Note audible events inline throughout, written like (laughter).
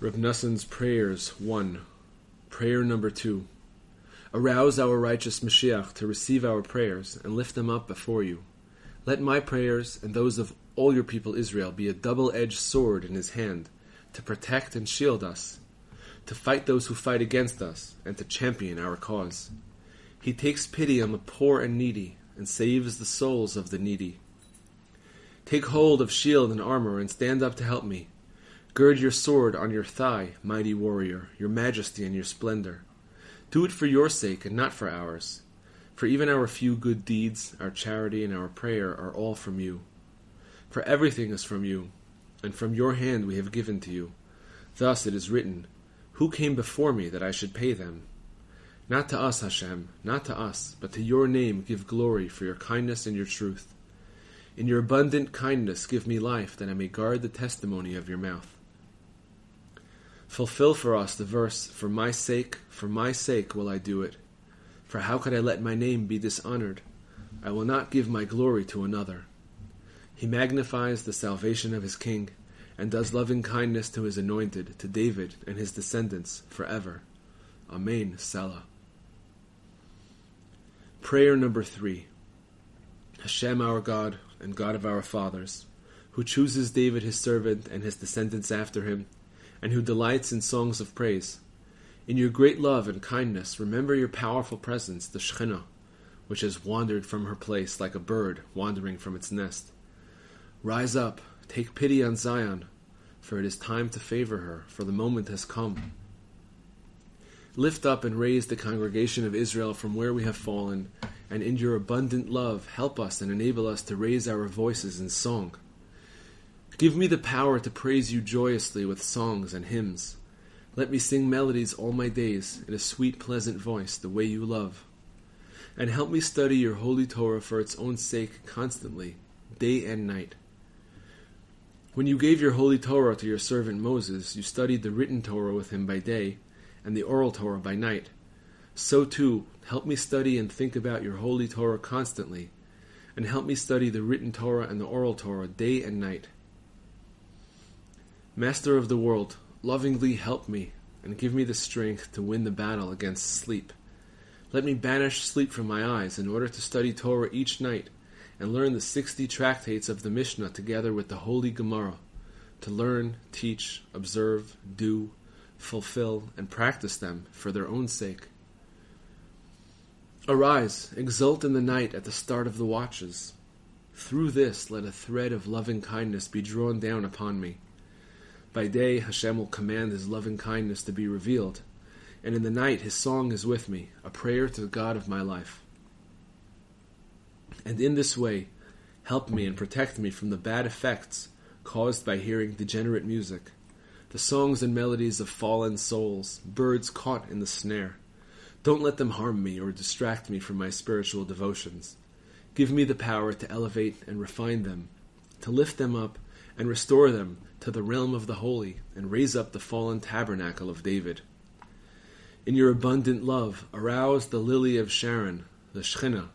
Rav Nassan's Prayers 1. Prayer number 2. Arouse our righteous Mashiach to receive our prayers and lift them up before you. Let my prayers and those of all your people Israel be a double edged sword in his hand to protect and shield us, to fight those who fight against us, and to champion our cause. He takes pity on the poor and needy and saves the souls of the needy. Take hold of shield and armor and stand up to help me. Gird your sword on your thigh, mighty warrior, your majesty and your splendor. Do it for your sake and not for ours. For even our few good deeds, our charity, and our prayer are all from you. For everything is from you, and from your hand we have given to you. Thus it is written, Who came before me that I should pay them? Not to us, Hashem, not to us, but to your name give glory for your kindness and your truth. In your abundant kindness give me life, that I may guard the testimony of your mouth. Fulfill for us the verse, For my sake, for my sake will I do it. For how could I let my name be dishonored? I will not give my glory to another. He magnifies the salvation of his king, and does loving kindness to his anointed, to David and his descendants, forever. Amen. Selah. Prayer number three. Hashem our God and God of our fathers, who chooses David his servant and his descendants after him, and who delights in songs of praise. In your great love and kindness, remember your powerful presence, the Shekhinah, which has wandered from her place like a bird wandering from its nest. Rise up, take pity on Zion, for it is time to favor her, for the moment has come. Lift up and raise the congregation of Israel from where we have fallen, and in your abundant love help us and enable us to raise our voices in song. Give me the power to praise you joyously with songs and hymns. Let me sing melodies all my days in a sweet, pleasant voice, the way you love. And help me study your holy Torah for its own sake constantly, day and night. When you gave your holy Torah to your servant Moses, you studied the written Torah with him by day and the oral Torah by night. So too, help me study and think about your holy Torah constantly, and help me study the written Torah and the oral Torah day and night. Master of the world, lovingly help me and give me the strength to win the battle against sleep. Let me banish sleep from my eyes in order to study Torah each night and learn the sixty tractates of the Mishnah together with the Holy Gemara, to learn, teach, observe, do, fulfill, and practice them for their own sake. Arise, exult in the night at the start of the watches. Through this let a thread of loving kindness be drawn down upon me by day, Hashem will command His loving kindness to be revealed, and in the night, His song is with me, a prayer to the God of my life. And in this way, help me and protect me from the bad effects caused by hearing degenerate music, the songs and melodies of fallen souls, birds caught in the snare. Don't let them harm me or distract me from my spiritual devotions. Give me the power to elevate and refine them, to lift them up and restore them to the realm of the holy and raise up the fallen tabernacle of David. In your abundant love, arouse the lily of Sharon, the Shekhinah,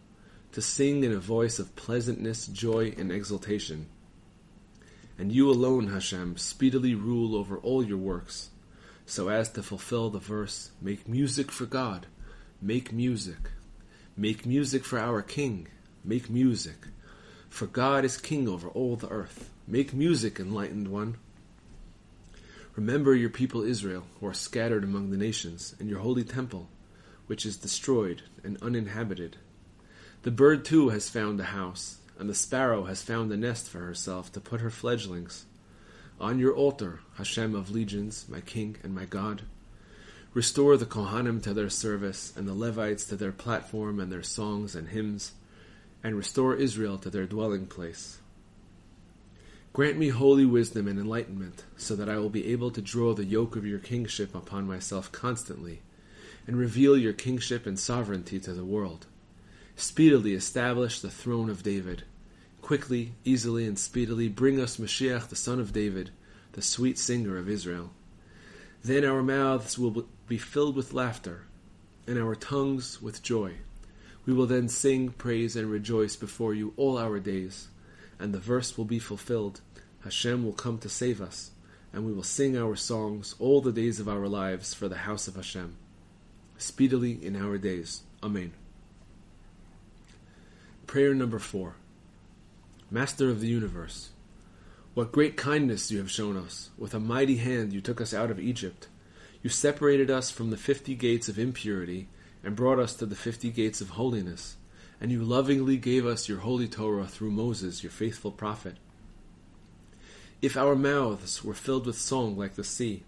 to sing in a voice of pleasantness, joy, and exultation. And you alone, Hashem, speedily rule over all your works, so as to fulfill the verse Make music for God, make music. Make music for our King, make music. For God is King over all the earth. Make music, enlightened one. Remember your people Israel, who are scattered among the nations, and your holy temple, which is destroyed and uninhabited. The bird too has found a house, and the sparrow has found a nest for herself to put her fledglings. On your altar, Hashem of legions, my King and my God, restore the Kohanim to their service, and the Levites to their platform and their songs and hymns, and restore Israel to their dwelling place. Grant me holy wisdom and enlightenment, so that I will be able to draw the yoke of your kingship upon myself constantly, and reveal your kingship and sovereignty to the world. Speedily establish the throne of David. Quickly, easily, and speedily bring us Mashiach, the son of David, the sweet singer of Israel. Then our mouths will be filled with laughter, and our tongues with joy. We will then sing, praise, and rejoice before you all our days and the verse will be fulfilled. Hashem will come to save us, and we will sing our songs all the days of our lives for the house of Hashem, speedily in our days. Amen. Prayer number four Master of the universe, what great kindness you have shown us. With a mighty hand you took us out of Egypt. You separated us from the fifty gates of impurity and brought us to the fifty gates of holiness. And you lovingly gave us your holy Torah through Moses, your faithful prophet. If our mouths were filled with song like the sea,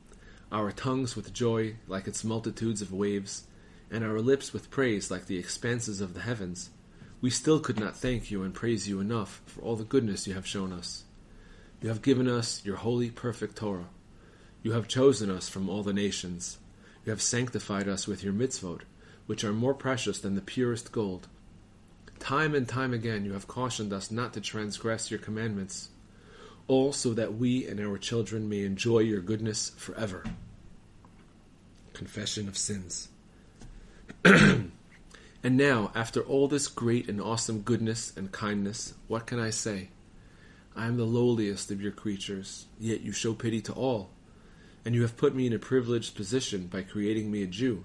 our tongues with joy like its multitudes of waves, and our lips with praise like the expanses of the heavens, we still could not thank you and praise you enough for all the goodness you have shown us. You have given us your holy, perfect Torah. You have chosen us from all the nations. You have sanctified us with your mitzvot, which are more precious than the purest gold. Time and time again you have cautioned us not to transgress your commandments, all so that we and our children may enjoy your goodness forever. Confession of sins. (clears throat) and now, after all this great and awesome goodness and kindness, what can I say? I am the lowliest of your creatures, yet you show pity to all, and you have put me in a privileged position by creating me a Jew.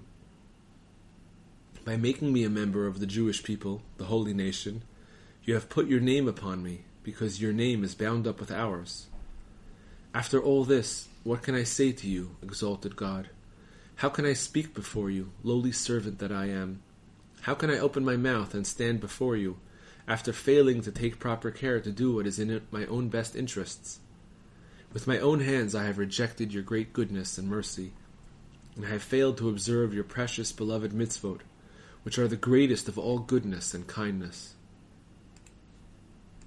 By making me a member of the Jewish people, the holy nation, you have put your name upon me, because your name is bound up with ours. After all this, what can I say to you, exalted God? How can I speak before you, lowly servant that I am? How can I open my mouth and stand before you? after failing to take proper care to do what is in my own best interests. With my own hands I have rejected your great goodness and mercy, and I have failed to observe your precious beloved mitzvot, which are the greatest of all goodness and kindness.